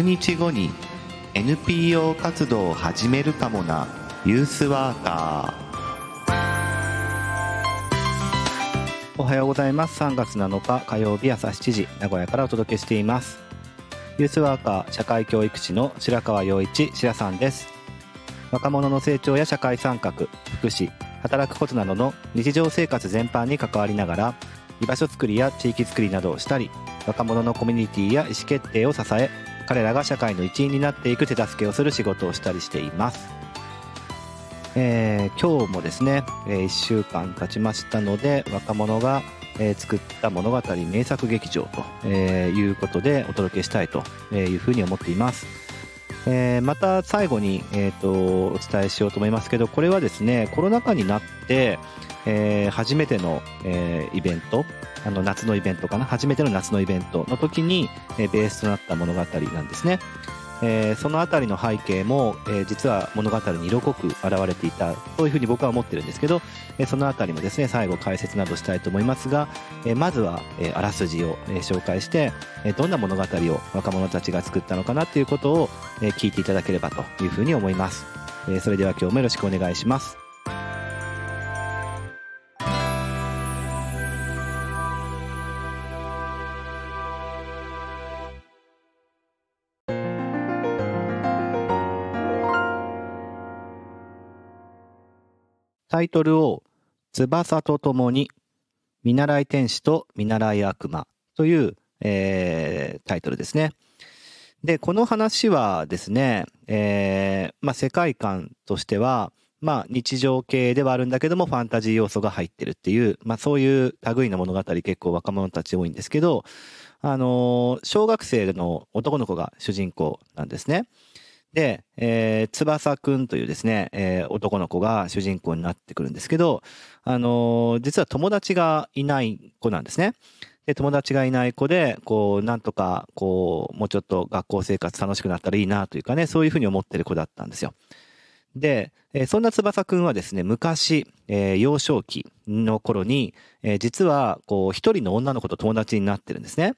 100日後に NPO 活動を始めるかもなユースワーカー。おはようございます。3月7日火曜日朝7時名古屋からお届けしています。ユースワーカー社会教育士の白川陽一白さんです。若者の成長や社会参画福祉働くことなどの日常生活全般に関わりながら居場所づくりや地域づくりなどをしたり若者のコミュニティや意思決定を支え彼らが社会の一員になっていく手助けをする仕事をしたりしています、えー、今日もですね、えー、1週間経ちましたので若者が、えー、作った物語名作劇場と、えー、いうことでお届けしたいというふうに思っています。えー、また最後に、えーと、お伝えしようと思いますけどこれはですねコロナ禍になって、えー、初めての、えー、イベントあの夏のイベントかな？初めての夏のイベントの時に、え、ベースとなった物語なんですね。えー、その辺りの背景も、えー、実は物語に色濃く現れていたというふうに僕は思ってるんですけど、えー、その辺りもですね最後解説などしたいと思いますが、え、まずは、え、あらすじを、え、紹介して、え、どんな物語を若者たちが作ったのかなということを、え、聞いていただければというふうに思います、え、それでは今日もよろしくお願いします。タイトルを翼とともに見習い天使と見習い悪魔という、えー、タイトルですね。で、この話はですね、えー、まあ、世界観としては、まあ、日常系ではあるんだけども、ファンタジー要素が入ってるっていう、まあ、そういう類の物語結構若者たち多いんですけど、あのー、小学生の男の子が主人公なんですね。で、えー、翼くんというですね、えー、男の子が主人公になってくるんですけど、あのー、実は友達がいない子なんですね。で、友達がいない子で、こう、なんとか、こう、もうちょっと学校生活楽しくなったらいいなというかね、そういうふうに思ってる子だったんですよ。で、えー、そんな翼くんはですね、昔、えー、幼少期の頃に、えー、実は、こう、一人の女の子と友達になってるんですね。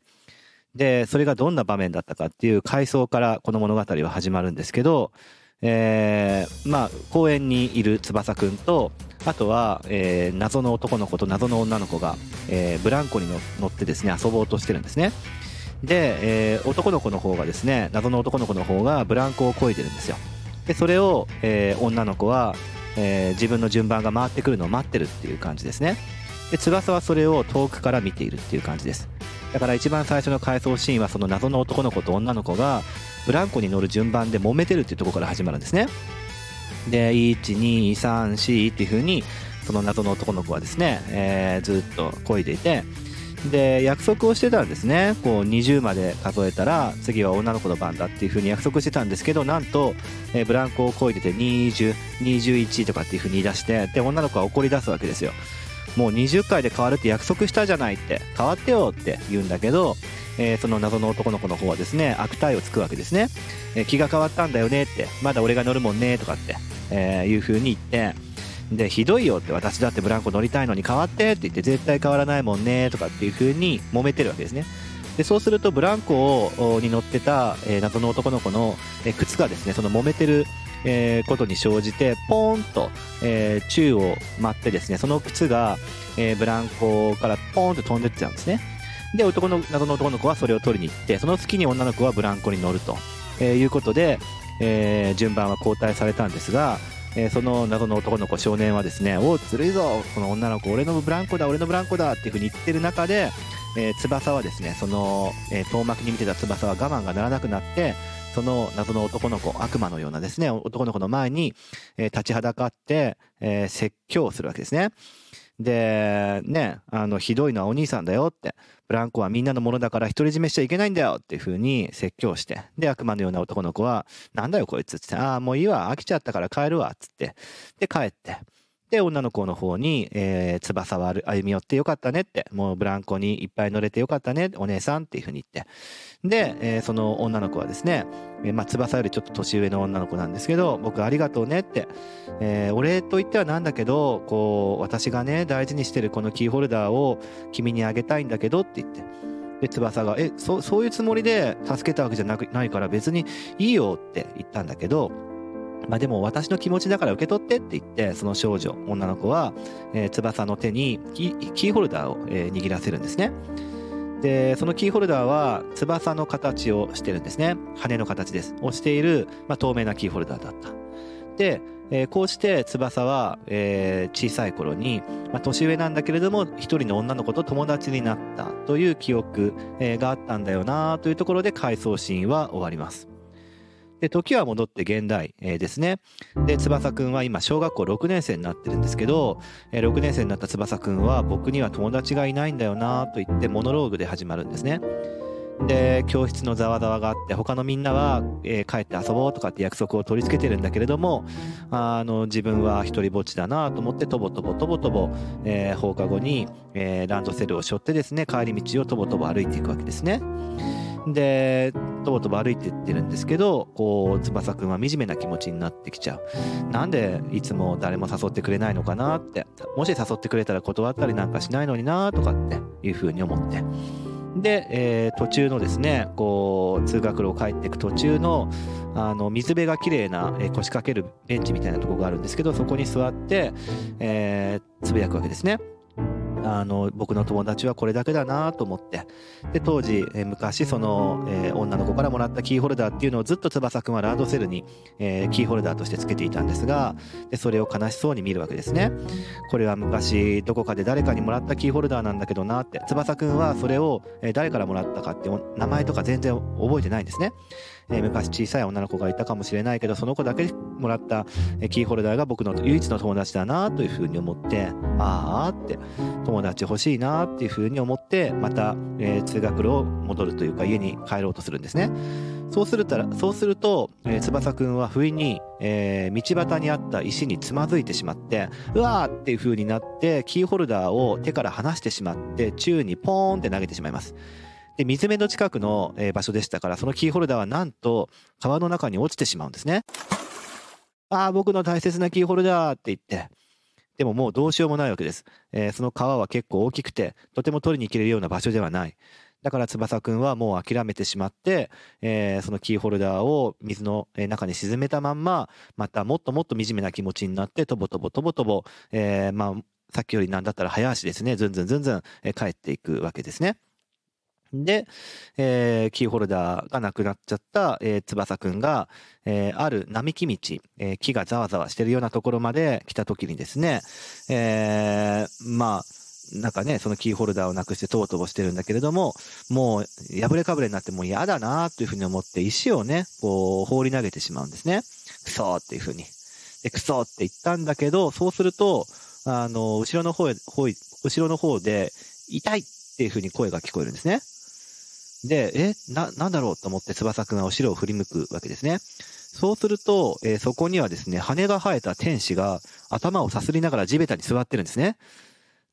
で、それがどんな場面だったかっていう回想からこの物語は始まるんですけど、えー、まあ、公園にいる翼くんと、あとは、えー、謎の男の子と謎の女の子が、えー、ブランコに乗ってですね、遊ぼうとしてるんですね。で、えー、男の子の方がですね、謎の男の子の方がブランコを漕いでるんですよ。で、それを、えー、女の子は、えー、自分の順番が回ってくるのを待ってるっていう感じですね。で、翼はそれを遠くから見ているっていう感じです。だから一番最初の回想シーンはその謎の男の子と女の子がブランコに乗る順番で揉めてるっていうところから始まるんですね。で、1234っていう風にその謎の男の子はですね、えー、ずっと漕いでいて、で、約束をしてたんですね。こう20まで数えたら次は女の子の番だっていう風に約束してたんですけど、なんと、えー、ブランコを漕いでて20、21とかっていう風に言い出して、で、女の子は怒り出すわけですよ。もう20回で変わるって約束したじゃないって変わってよって言うんだけど、えー、その謎の男の子の方はですね悪態をつくわけですね、えー、気が変わったんだよねってまだ俺が乗るもんねとかって、えー、いう風に言ってでひどいよって私だってブランコ乗りたいのに変わってって言って絶対変わらないもんねとかっていう風に揉めてるわけですね。でそうするとブランコに乗ってた、えー、謎の男の子の、え、靴がですねその揉めてるえー、ことに生じて、ポーンと、えー、宙を舞ってですね、その靴が、えー、ブランコからポーンと飛んでっちゃうんですね。で、男の、謎の男の子はそれを取りに行って、その月に女の子はブランコに乗ると、えー、いうことで、えー、順番は交代されたんですが、えー、その謎の男の子少年はですね、おお、ずるいぞ、この女の子、俺のブランコだ、俺のブランコだっていうふうに言ってる中で、えー、翼はですね、その、えー、遠巻きに見てた翼は我慢がならなくなって、その謎の男の子、悪魔のようなですね、男の子の前に、えー、立ちはだかって、えー、説教するわけですね。で、ね、あの、ひどいのはお兄さんだよって、ブランコはみんなのものだから独り占めしちゃいけないんだよっていう風に説教して、で、悪魔のような男の子は、なんだよこいつって、ああ、もういいわ、飽きちゃったから帰るわ、っつって、で、帰って、で、女の子の方に、えー、翼は歩み寄ってよかったねって、もうブランコにいっぱい乗れてよかったね、お姉さんっていう風に言って。で、えー、その女の子はですね、えー、まあ、翼よりちょっと年上の女の子なんですけど、僕ありがとうねって、えー、俺と言ってはなんだけど、こう、私がね、大事にしてるこのキーホルダーを君にあげたいんだけどって言って。で、翼が、え、そそういうつもりで助けたわけじゃなくないから別にいいよって言ったんだけど、まあでも私の気持ちだから受け取ってって言って、その少女、女の子は、えー翼の手にキーホルダーを、えー握らせるんですね。で、そのキーホルダーは翼の形をしてるんですね。羽の形です。をしている、まあ、透明なキーホルダーだった。で、えーこうして翼は、え小さい頃に、まあ、年上なんだけれども、一人の女の子と友達になったという記憶、えがあったんだよなというところで回想シーンは終わります。で、時は戻って現代、えーですね。で、翼くんは今小学校6年生になってるんですけど、えー6年生になった翼くんは僕には友達がいないんだよなと言ってモノローグで始まるんですね。で、教室のざわざわがあって、他のみんなは、えー帰って遊ぼうとかって約束を取り付けてるんだけれども、あの、自分は一人ぼっちだなと思って、とぼとぼとぼとぼ、放課後に、えーランドセルを背負ってですね、帰り道をとぼとぼ歩いていくわけですね。で、とぼとぼ歩いていってるんですけど、こう、翼くんは惨めな気持ちになってきちゃう。なんでいつも誰も誘ってくれないのかなって。もし誘ってくれたら断ったりなんかしないのになとかっていうふうに思って。で、えー途中のですね、こう、通学路を帰っていく途中の、あの、水辺が綺麗な、えー腰掛けるベンチみたいなとこがあるんですけど、そこに座って、えーつぶやくわけですね。あの、僕の友達はこれだけだなと思って。で、当時、えー昔、その、えー女の子からもらったキーホルダーっていうのをずっと翼くんはランドセルに、えーキーホルダーとしてつけていたんですが、で、それを悲しそうに見るわけですね。これは昔、どこかで誰かにもらったキーホルダーなんだけどなって、翼くんはそれを、えー誰からもらったかって名前とか全然覚えてないんですね。えー昔小さい女の子がいたかもしれないけど、その子だけもらったキーホルダーが僕の唯一の友達だなというふうに思って、ああって、友達欲しいなっていうふうに思って、また、えー通学路を戻るというか家に帰ろうとするんですね。そうするたら、そうすると、えー翼くんは不意に、えー道端にあった石につまずいてしまって、うわーっていう風になって、キーホルダーを手から離してしまって、宙にポーンって投げてしまいます。で、水辺の近くの、場所でしたから、そのキーホルダーはなんと川の中に落ちてしまうんですね。ああ、僕の大切なキーホルダーって言って。でももうどうしようもないわけです。えーその川は結構大きくて、とても取りに行けるような場所ではない。だから翼くんはもう諦めてしまって、えーそのキーホルダーを水の中に沈めたまんま、またもっともっと惨めな気持ちになって、とぼとぼとぼとぼ、えーまあ、さっきよりなんだったら早足ですね、ずんずんずんずん、帰っていくわけですね。で、えーキーホルダーがなくなっちゃった、えー翼くんが、えーある並木道、えー木がざわざわしてるようなところまで来た時にですね、えーまあ、なんかね、そのキーホルダーをなくしてとぼとぼしてるんだけれども、もう破れかぶれになってもう嫌だなというふうに思って石をね、こう放り投げてしまうんですね。クソーっていうふうに。で、クソーって言ったんだけど、そうすると、あの、後ろの方へ、方へ後ろの方で、痛いっていうふうに声が聞こえるんですね。で、え、な、なんだろうと思って翼くんが後ろを振り向くわけですね。そうすると、えーそこにはですね、羽が生えた天使が頭をさすりながら地べたに座ってるんですね。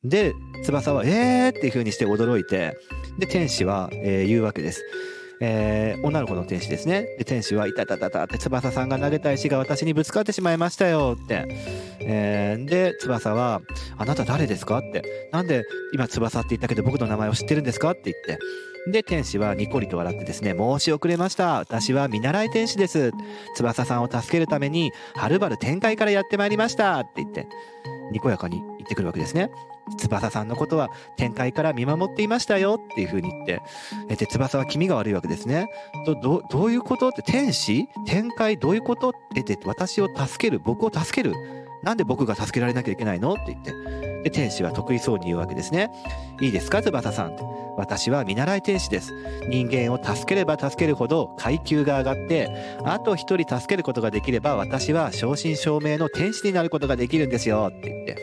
で、翼は、えーっていう風にして驚いて、で、天使は、えー言うわけです。えー女の子の天使ですね。で、天使は、いたたたたって、翼さんが投げた石が私にぶつかってしまいましたよって。えーで、翼は、あなた誰ですかって。なんで今翼って言ったけど僕の名前を知ってるんですかって言って。で、天使はニコリと笑ってですね、申し遅れました。私は見習い天使です。翼さんを助けるために、はるばる天界からやってまいりましたって言って、にこやかに言ってくるわけですね。翼さんのことは天界から見守っていましたよっていう風に言って、えで、翼は気味が悪いわけですね。ど、ど、どういうこと？って天使？天界どういうこと？ってで、私を助ける僕を助けるなんで僕が助けられなきゃいけないの？って言って。で、天使は得意そうに言うわけですね。いいですか翼さん。私は見習い天使です。人間を助ければ助けるほど階級が上がって、あと一人助けることができれば私は正真正銘の天使になることができるんですよって言って。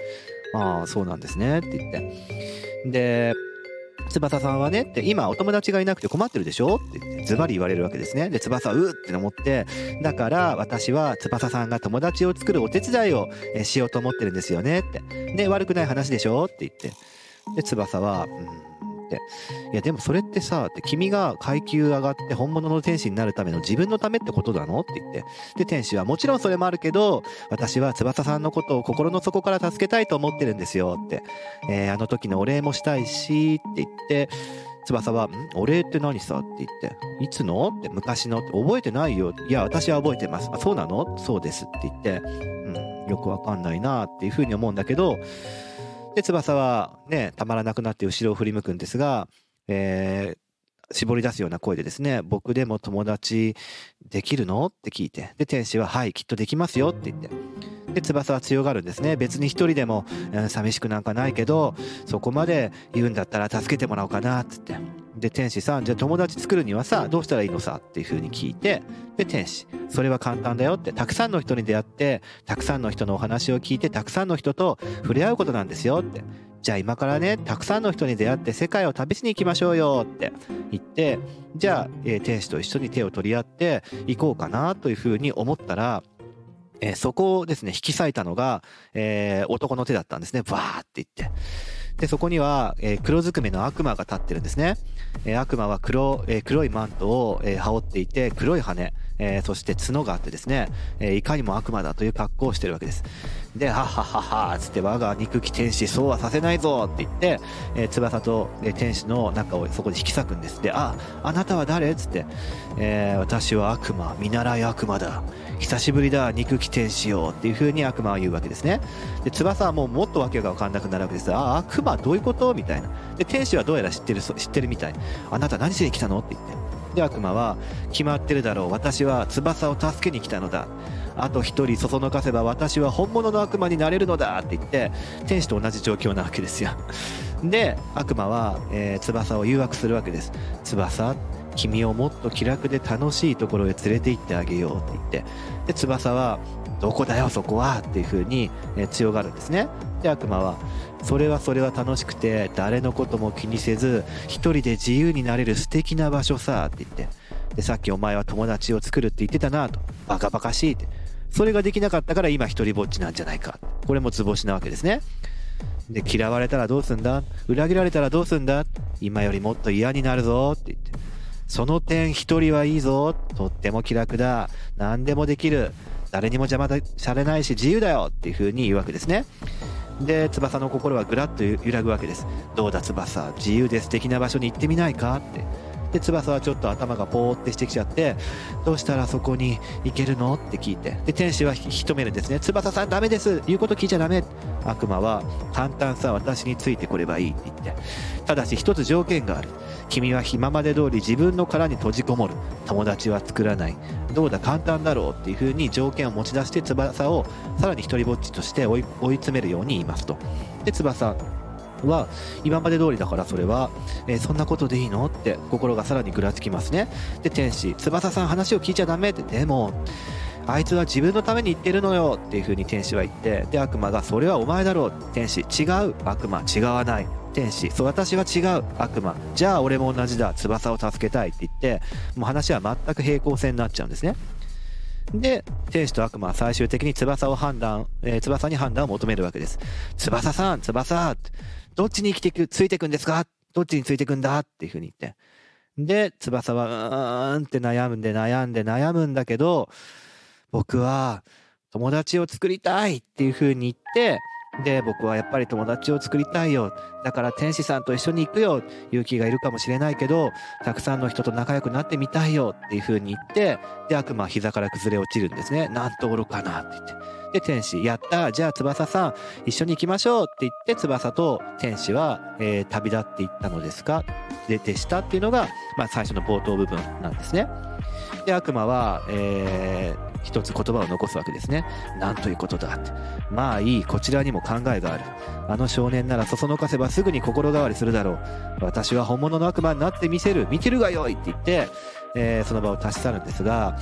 ああ、そうなんですねって言って。で、翼さんはねって、今お友達がいなくて困ってるでしょ？って言って、ズバリ言われるわけですね。で、翼はうーって思って、だから私は翼さんが友達を作るお手伝いをしようと思ってるんですよねって。で、悪くない話でしょ？って言って。で、翼は、うんって。いや、でもそれってさ、って君が階級上がって本物の天使になるための自分のためってことなの？って言って。で、天使はもちろんそれもあるけど、私は翼さんのことを心の底から助けたいと思ってるんですよって。えーあの時のお礼もしたいし、って言って、翼は、ん？お礼って何さ？って言って、いつの？って昔の？って。覚えてないよ。いや、私は覚えてます。あ、そうなの？そうです。って言って、うん、よくわかんないなっていうふうに思うんだけど、で、翼はね、たまらなくなって後ろを振り向くんですが、えー絞り出すような声でですね、僕でも友達できるの？って聞いて、で、天使は、はい、きっとできますよって言って、で、翼は強がるんですね。別に一人でも、うん寂しくなんかないけど、そこまで言うんだったら助けてもらおうかな、つって。で、天使さん、じゃあ友達作るにはさ、どうしたらいいのさっていう風に聞いて、で、天使、それは簡単だよって、たくさんの人に出会って、たくさんの人のお話を聞いて、たくさんの人と触れ合うことなんですよって。じゃあ今からね、たくさんの人に出会って世界を旅しに行きましょうよって言って、じゃあ、えー天使と一緒に手を取り合って行こうかなというふうに思ったら、えーそこをですね、引き裂いたのが、えー男の手だったんですね。バーって言って。で、そこには、えー黒ずくめの悪魔が立ってるんですね。えー悪魔は黒、えー黒いマントを、えー羽織っていて、黒い羽、えーそして角があってですね、えーいかにも悪魔だという格好をしてるわけです。で、はっはっはっは、つって我が憎き天使、そうはさせないぞって言って、えー翼と、えー天使の中をそこで引き裂くんです。で、あ、あなたは誰？つって、えー私は悪魔、見習い悪魔だ。久しぶりだ、憎き天使よっていう風に悪魔は言うわけですね。で、翼はもうもっと訳が分かんなくなるわけです。ああ、悪魔どういうこと？みたいな。で、天使はどうやら知ってる、知ってるみたい。あなた何しに来たの？って言って。で、悪魔は、決まってるだろう。私は翼を助けに来たのだ。あと一人そそのかせば私は本物の悪魔になれるのだって言って、天使と同じ状況なわけですよ。で、悪魔は、えー翼を誘惑するわけです。翼、君をもっと気楽で楽しいところへ連れて行ってあげようって言って。で、翼は、どこだよそこはっていう風に、強がるんですね。で、悪魔は、それはそれは楽しくて、誰のことも気にせず、一人で自由になれる素敵な場所さって言って。で、さっきお前は友達を作るって言ってたなと。バカバカしいって。それができなかったから今一人ぼっちなんじゃないか。これも図星なわけですね。で、嫌われたらどうすんだ？裏切られたらどうすんだ？今よりもっと嫌になるぞって言って。その点一人はいいぞ。とっても気楽だ。何でもできる。誰にも邪魔されないし自由だよっていう風に言うわけですね。で、翼の心はぐらっと揺らぐわけです。どうだ翼、自由で素敵な場所に行ってみないかって。で、翼はちょっと頭がポーってしてきちゃって、どうしたらそこに行けるの？って聞いて。で、天使はひ止めるんですね。翼さんダメです言うこと聞いちゃダメ悪魔は、簡単さ私についてこればいいって言って。ただし一つ条件がある。君は今まで通り自分の殻に閉じこもる。友達は作らない。どうだ簡単だろうっていう風に条件を持ち出して翼をさらに一人ぼっちとして追い追い詰めるように言いますと。で、翼は今まで通りだからそれは、えーそんなことでいいの？って心がさらにぐらつきますね。で、天使、翼さん話を聞いちゃダメって、でも、あいつは自分のために言ってるのよっていう風に天使は言って、で、悪魔がそれはお前だろう。天使、違う。悪魔、違わない。天使、そう、私は違う。悪魔、じゃあ俺も同じだ。翼を助けたいって言って、もう話は全く平行線になっちゃうんですね。で、天使と悪魔は最終的に翼を判断、えー翼に判断を求めるわけです。翼さん、翼どっちに生きてく、ついてくんですか？どっちについてくんだ？っていう風に言って。で、翼は、うーんって悩んで悩んで悩むんだけど、僕は友達を作りたいっていう風に言って、で、僕はやっぱり友達を作りたいよ。だから天使さんと一緒に行くよ。勇気がいるかもしれないけど、たくさんの人と仲良くなってみたいよっていう風に言って、で、悪魔は膝から崩れ落ちるんですね。なんと愚かなって言って。で、天使、やったじゃあ翼さん、一緒に行きましょうって言って、翼と天使は、えー旅立っていったのですか？で、でしたっていうのが、まあ最初の冒頭部分なんですね。で、悪魔は、えー一つ言葉を残すわけですね。なんということだって。まあいい、こちらにも考えがある。あの少年ならそそのかせばすぐに心変わりするだろう。私は本物の悪魔になってみせる。見てるがよいって言って、えーその場を立ち去るんですが、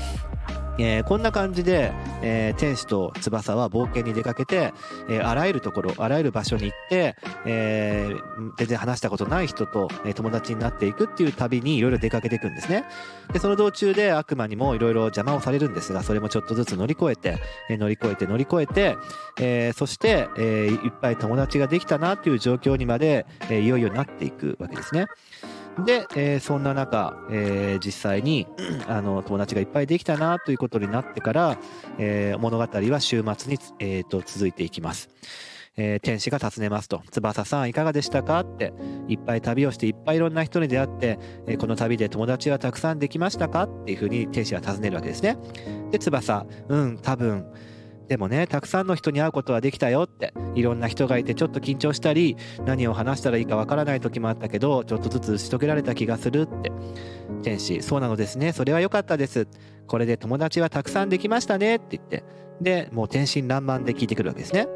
えーこんな感じで、えー天使と翼は冒険に出かけて、えーあらゆるところ、あらゆる場所に行って、え全然話したことない人と、え友達になっていくっていう旅にいろいろ出かけていくんですね。で、その道中で悪魔にもいろいろ邪魔をされるんですが、それもちょっとずつ乗り越えて、え乗り越えて乗り越えて、えそして、えいっぱい友達ができたなっていう状況にまで、えいよいよなっていくわけですね。で、えーそんな中、えー実際に、あの、友達がいっぱいできたなということになってから、えー物語は週末に、えーと続いていきます。えー天使が尋ねますと「翼さんいかがでしたか?」っていっぱい旅をしていっぱいいろんな人に出会って、えーこの旅で友達はたくさんできましたかっていうふうに天使は尋ねるわけですね。で翼「うん多分でもねたくさんの人に会うことはできたよ」っていろんな人がいてちょっと緊張したり何を話したらいいかわからない時もあったけどちょっとずつ打ち解けられた気がするって。天使「そうなのですね。それは良かったです。これで友達はたくさんできましたね」って言って。でもう天真爛漫で聞いてくるわけですね。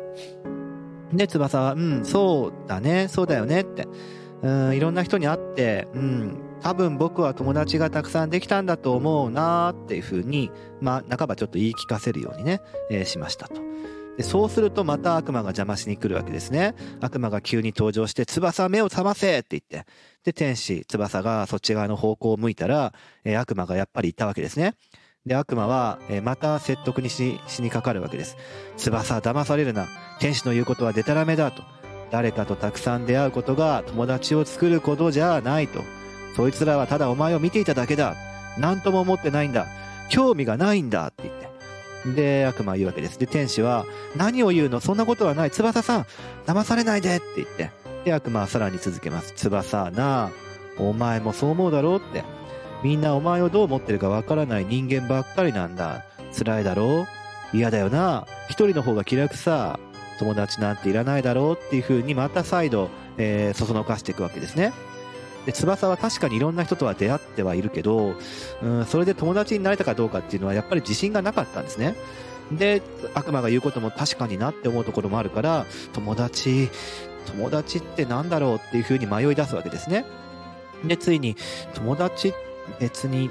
で翼は「うんそうだねそうだよね」って。うんいろんな人に会ってうん多分僕は友達がたくさんできたんだと思うなーっていうふうにまあ半ばちょっと言い聞かせるようにね、えーしましたと。でそうするとまた悪魔が邪魔しに来るわけですね。悪魔が急に登場して「翼目を覚ませ!」って言ってで天使翼がそっち側の方向を向いたら、えー悪魔がやっぱりいたわけですね。で悪魔は、えーまた説得にししにかかるわけです。翼騙されるな天使の言うことはデタラメだと誰かとたくさん出会うことが友達を作ることじゃないとそいつらはただお前を見ていただけだ。何とも思ってないんだ。興味がないんだって言って。で悪魔は言うわけです。で天使は何を言うの？そんなことはない。翼さん騙されないでって言って。で悪魔はさらに続けます。翼なあお前もそう思うだろうって。みんなお前をどう思ってるかわからない。人間ばっかりなんだ。辛いだろう？嫌だよな。一人の方が気楽さ。友達なんていらないだろうっていう風にまた再度、えー、そそのかしていくわけですね。で翼は確かにいろんな人とは出会ってはいるけど、うん、それで友達になれたかどうかっていうのはやっぱり自信がなかったんですね。で悪魔が言うことも確かになって思うところもあるから友達友達ってなんだろうっていう風に迷い出すわけですね。でついに友達別に、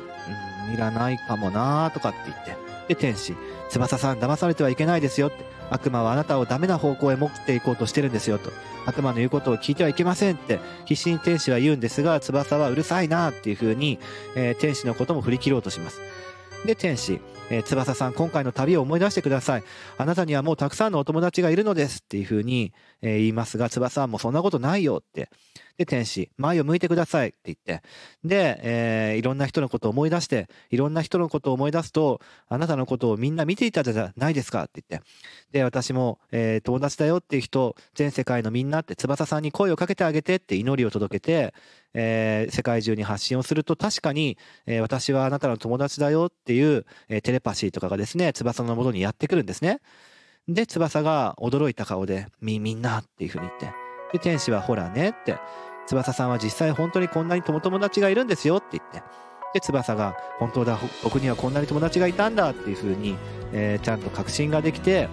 うん、いらないかもなーとかって言ってで天使。翼さん騙されてはいけないですよって。悪魔はあなたをダメな方向へ持っていこうとしてるんですよと。悪魔の言うことを聞いてはいけませんって。必死に天使は言うんですが翼はうるさいなっていう風に、えー天使のことも振り切ろうとします。で天使、えー翼さん今回の旅を思い出してください。あなたにはもうたくさんのお友達がいるのですっていう風に、えー言いますが翼はもうそんなことないよって。で天使前を向いてくださいって言って。で、えーいろんな人のことを思い出していろんな人のことを思い出すとあなたのことをみんな見ていたじゃないですかって言って。で私も、えー友達だよっていう人全世界のみんなって翼さんに声をかけてあげてって祈りを届けて、えー世界中に発信をすると確かに、えー私はあなたの友達だよっていう、えーテレパシーとかがですね翼のもとにやってくるんですね。で翼が驚いた顔で「みみんな」っていうふうに言って。で天使は「ほらね」って。翼さんは実際本当にこんなに友達がいるんですよって言って。で翼が「本当だ僕にはこんなに友達がいたんだ」っていうふうに、えーちゃんと確信ができて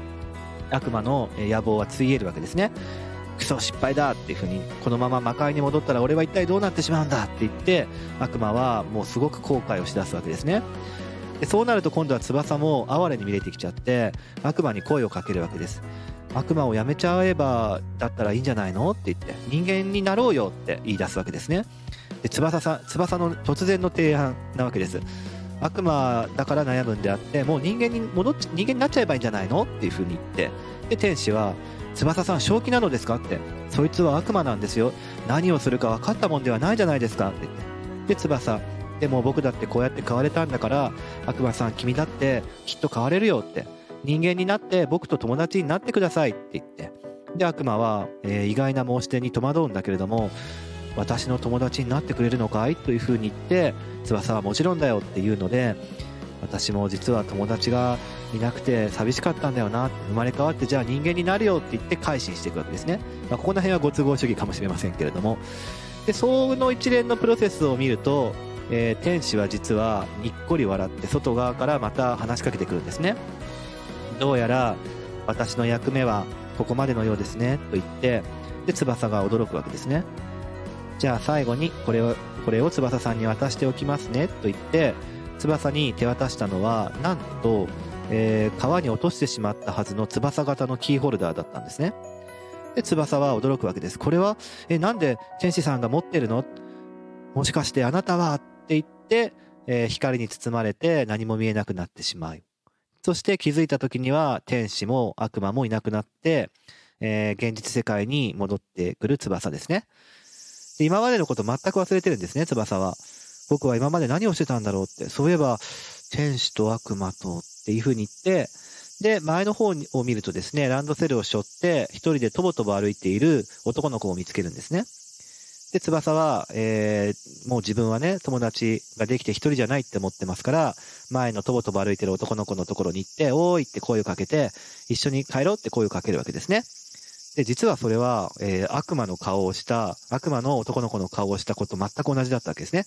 悪魔の野望はついえるわけですねクソ失敗だっていうふうにこのまま魔界に戻ったら俺は一体どうなってしまうんだって言って悪魔はもうすごく後悔をしだすわけですね。でそうなると今度は翼も哀れに見れてきちゃって悪魔に声をかけるわけです。悪魔をやめちゃえばだったらいいんじゃないの？って言って人間になろうよって言い出すわけですね。で翼さん翼の突然の提案なわけです。悪魔だから悩むんであってもう人間に戻っち人間になっちゃえばいいんじゃないの？っていうふうに言って。で天使は翼さん正気なのですか？って。そいつは悪魔なんですよ。何をするか分かったもんではないじゃないですか？って言って。で翼でも僕だってこうやって変われたんだから悪魔さん君だってきっと変われるよって。人間になって僕と友達になってくださいって言って。で悪魔は、えー意外な申し出に戸惑うんだけれども私の友達になってくれるのかい？というふうに言って翼はもちろんだよっていうので私も実は友達がいなくて寂しかったんだよな生まれ変わってじゃあ人間になるよって言って改心していくわけですね、まあ、ここら辺はご都合主義かもしれませんけれども。でその一連のプロセスを見ると、えー天使は実はにっこり笑って外側からまた話しかけてくるんですね。どうやら私の役目はここまでのようですねと言ってで翼が驚くわけですね。じゃあ最後にこれをこれを翼さんに渡しておきますねと言って翼に手渡したのはなんと、えー川に落としてしまったはずの翼型のキーホルダーだったんですね。で翼は驚くわけです。これはえなんで天使さんが持ってるの？もしかしてあなたは？って言って、えー光に包まれて何も見えなくなってしまう。そして気づいた時には天使も悪魔もいなくなって、えー現実世界に戻ってくる翼ですね。で今までのこと全く忘れてるんですね翼は。僕は今まで何をしてたんだろうって。そういえば天使と悪魔とっていうふうに言ってで、前の方を見るとですね、ランドセルを背負って、一人でとぼとぼ歩いている男の子を見つけるんですね。で、翼は、えー、もう自分はね、友達ができて一人じゃないって思ってますから、前のとぼとぼ歩いてる男の子のところに行って、おーいって声をかけて、一緒に帰ろうって声をかけるわけですね。で、実はそれは、えー、悪魔の顔をした、悪魔の男の子の顔をしたこと全く同じだったわけですね。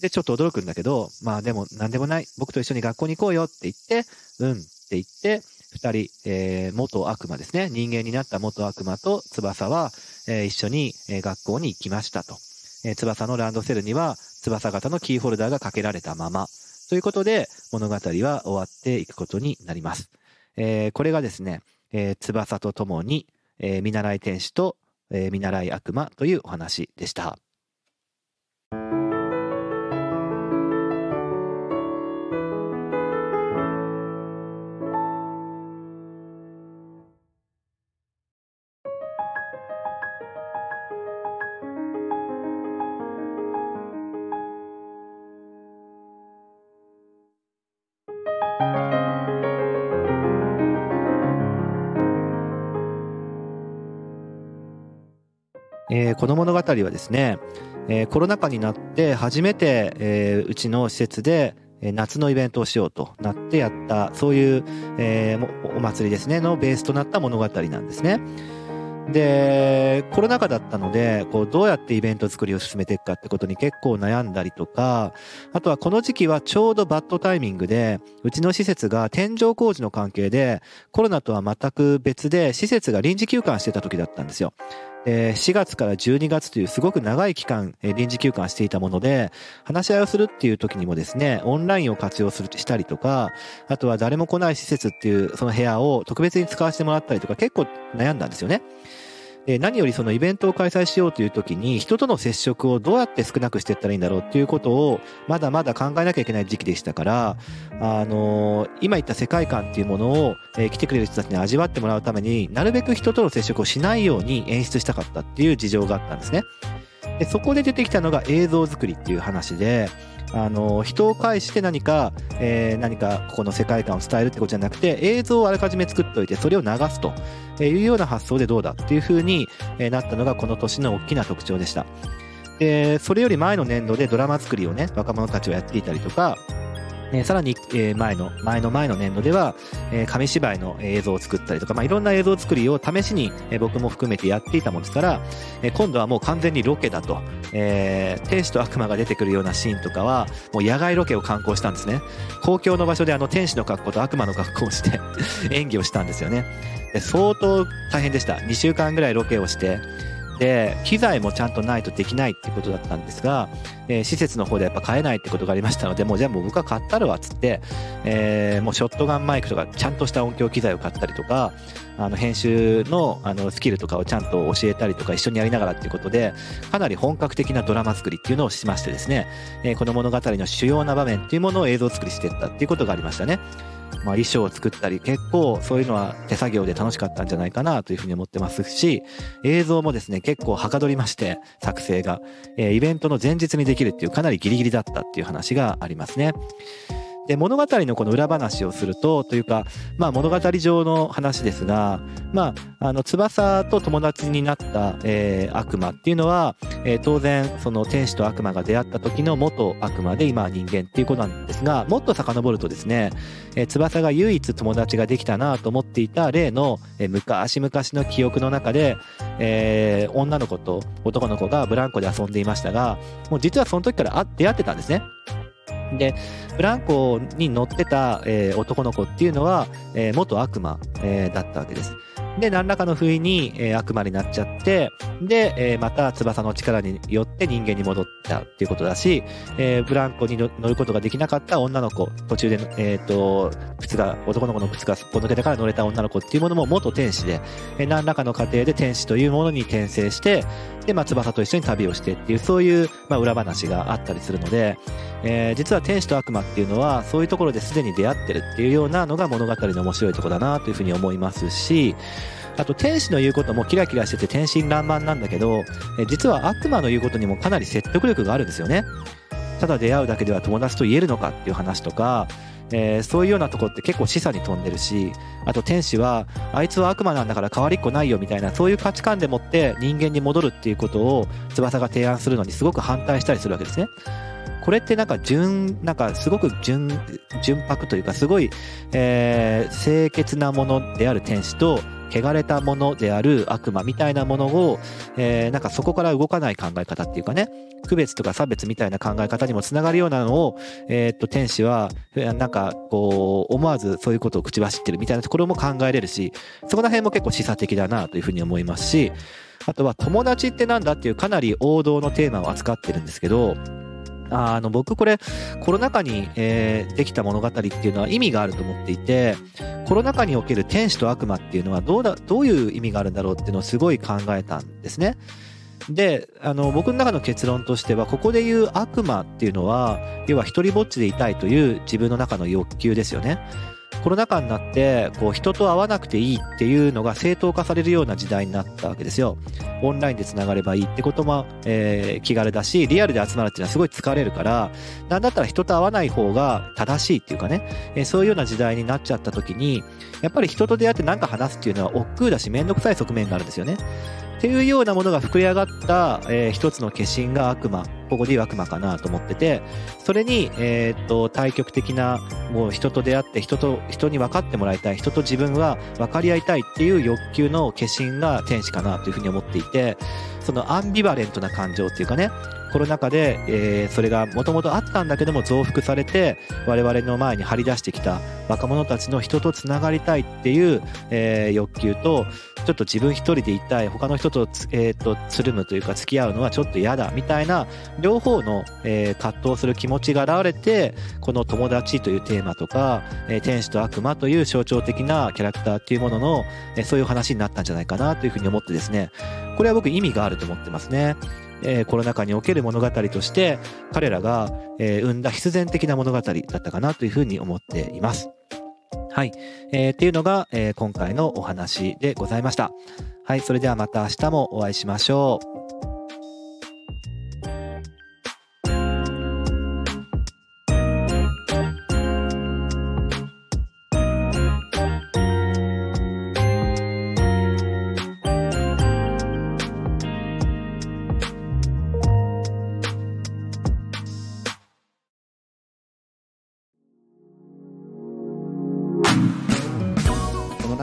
で、ちょっと驚くんだけど、まあでも何でもない。僕と一緒に学校に行こうよって言って、うんって言って、二人、えー、元悪魔ですね。人間になった元悪魔と翼は、えー一緒に、えー学校に行きましたと。えー翼のランドセルには翼型のキーホルダーがかけられたまま。ということで、物語は終わっていくことになります。えーこれがですね、えー翼と共に、えー見習い天使と、えー見習い悪魔というお話でした。えーこの物語はですね、えーコロナ禍になって初めて、えーうちの施設で夏のイベントをしようとなってやった、そういう、えーお祭りですね、のベースとなった物語なんですね。で、コロナ禍だったので、こう、どうやってイベント作りを進めていくかってことに結構悩んだりとか、あとはこの時期はちょうどバッドタイミングで、うちの施設が天井工事の関係で、コロナとは全く別で、施設が臨時休館してた時だったんですよ。え4月から12月というすごく長い期間、え臨時休館していたもので、話し合いをするっていう時にもですね、オンラインを活用するしたりとか、あとは誰も来ない施設っていうその部屋を特別に使わせてもらったりとか結構悩んだんですよね。で何よりそのイベントを開催しようという時に人との接触をどうやって少なくしていったらいいんだろうっていうことをまだまだ考えなきゃいけない時期でしたから、あの今言った世界観っていうものを、えー来てくれる人たちに味わってもらうためになるべく人との接触をしないように演出したかったっていう事情があったんですね。でそこで出てきたのが映像作りっていう話で、あの人を介して何か、えー何かここの世界観を伝えるってことじゃなくて映像をあらかじめ作っておいてそれを流すというような発想でどうだっていうふうになったのがこの年の大きな特徴でした。でそれより前の年度でドラマ作りをね若者たちはやっていたりとかえさらに、えー前の、前の前の年度では、え紙芝居の映像を作ったりとか、まあ、いろんな映像作りを試しに、え僕も含めてやっていたもんですから、え今度はもう完全にロケだと、えー天使と悪魔が出てくるようなシーンとかは、もう野外ロケを観光したんですね。公共の場所であの天使の格好と悪魔の格好をして 演技をしたんですよね。相当大変でした。2週間ぐらいロケをして、で、機材もちゃんとないとできないってことだったんですが、えー施設の方でやっぱ買えないってことがありましたので、もうじゃあもう僕は買ったるわっつって、えーもうショットガンマイクとかちゃんとした音響機材を買ったりとか、あの編集のあのスキルとかをちゃんと教えたりとか一緒にやりながらっていうことで、かなり本格的なドラマ作りっていうのをしましてですね、えーこの物語の主要な場面っていうものを映像作りしていったっていうことがありましたね。まあ、衣装を作ったり結構そういうのは手作業で楽しかったんじゃないかなというふうに思ってますし映像もですね結構はかどりまして作成が、えーイベントの前日にできるっていうかなりギリギリだったっていう話がありますね。で物語のこの裏話をするとというか、まあ、物語上の話ですが、まあ、あの翼と友達になった、えー悪魔っていうのは、えー当然その天使と悪魔が出会った時の元悪魔で今は人間っていうことなんですがもっと遡るとですね、えー翼が唯一友達ができたなと思っていた例の、えー昔々の記憶の中で、えー女の子と男の子がブランコで遊んでいましたがもう実はその時から出会ってたんですね。でブランコに乗ってた、えー男の子っていうのは、えー元悪魔、えーだったわけです。で、何らかの不意に、えー悪魔になっちゃって、で、えーまた翼の力によって人間に戻ったっていうことだし、えーブランコに乗ることができなかった女の子、途中で、えっ、と、靴が、男の子の靴がすっぽ抜けてから乗れた女の子っていうものも元天使で、えー何らかの過程で天使というものに転生して、で、まあ、翼と一緒に旅をしてっていう、そういう、まあ、裏話があったりするので、えー実は天使と悪魔っていうのはそういうところですでに出会ってるっていうようなのが物語の面白いとこだなというふうに思いますしあと天使の言うこともキラキラしてて天真爛漫なんだけど、えー実は悪魔の言うことにもかなり説得力があるんですよね。ただ出会うだけでは友達と言えるのかっていう話とか、えーそういうようなとこって結構示唆に富んでるしあと天使はあいつは悪魔なんだから変わりっこないよみたいなそういう価値観でもって人間に戻るっていうことを翼が提案するのにすごく反対したりするわけですね。これってなんか純、なんかすごく純、純白というかすごい、えー清潔なものである天使と、汚れたものである悪魔みたいなものを、えーなんかそこから動かない考え方っていうかね、区別とか差別みたいな考え方にもつながるようなのを、えーっと、天使は、なんかこう、思わずそういうことを口走ってるみたいなところも考えれるし、そこら辺も結構示唆的だなというふうに思いますし、あとは友達ってなんだっていうかなり王道のテーマを扱ってるんですけど、あの僕これコロナ禍に、えーできた物語っていうのは意味があると思っていてコロナ禍における天使と悪魔っていうのはどうだどういう意味があるんだろうっていうのをすごい考えたんですね。であの僕の中の結論としてはここで言う悪魔っていうのは要は一りぼっちでいたいという自分の中の欲求ですよね。コロナ禍になってこう人と会わなくていいっていうのが正当化されるような時代になったわけですよ。オンラインでつながればいいってことも、えー気軽だしリアルで集まるっていうのはすごい疲れるからなんだったら人と会わない方が正しいっていうかね、えーそういうような時代になっちゃった時にやっぱり人と出会って何か話すっていうのは億劫だし面倒くさい側面があるんですよね。っていうようなものが膨れ上がった、えー一つの化身が悪魔ここで言う悪魔かなと思っててそれに、えーっと対極的なもう人と出会って人と人に分かってもらいたい人と自分は分かり合いたいっていう欲求の化身が天使かなというふうに思っていてそのアンビバレントな感情っていうかねコロナ禍で、えーそれがもともとあったんだけども増幅されて我々の前に張り出してきた若者たちの人とつながりたいっていう、えー欲求とちょっと自分一人でいたい他の人とつ,、えーとつるむというか付き合うのはちょっと嫌だみたいな両方の、えー葛藤する気持ちが現れてこの友達というテーマとか、えー天使と悪魔という象徴的なキャラクターっていうものの、えーそういう話になったんじゃないかなというふうに思ってですねこれは僕意味があると思ってますね。えーコロナ禍における物語として彼らが、えー生んだ必然的な物語だったかなというふうに思っています。はい。えーっていうのが、えー今回のお話でございました。はい。それではまた明日もお会いしましょう。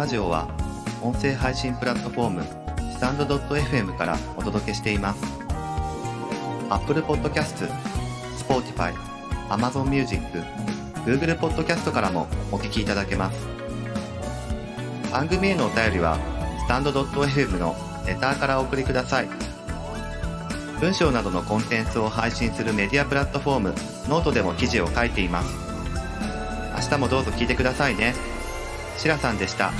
ジオは音声配信プラットフォームスタンド .fm からお届けしています Apple Podcast、Spotify、Amazon Music、Google Podcast からもお聞きいただけます番組へのお便りはスタンド .fm のレターからお送りください文章などのコンテンツを配信するメディアプラットフォームノートでも記事を書いています明日もどうぞ聞いてくださいね。シラさんでした。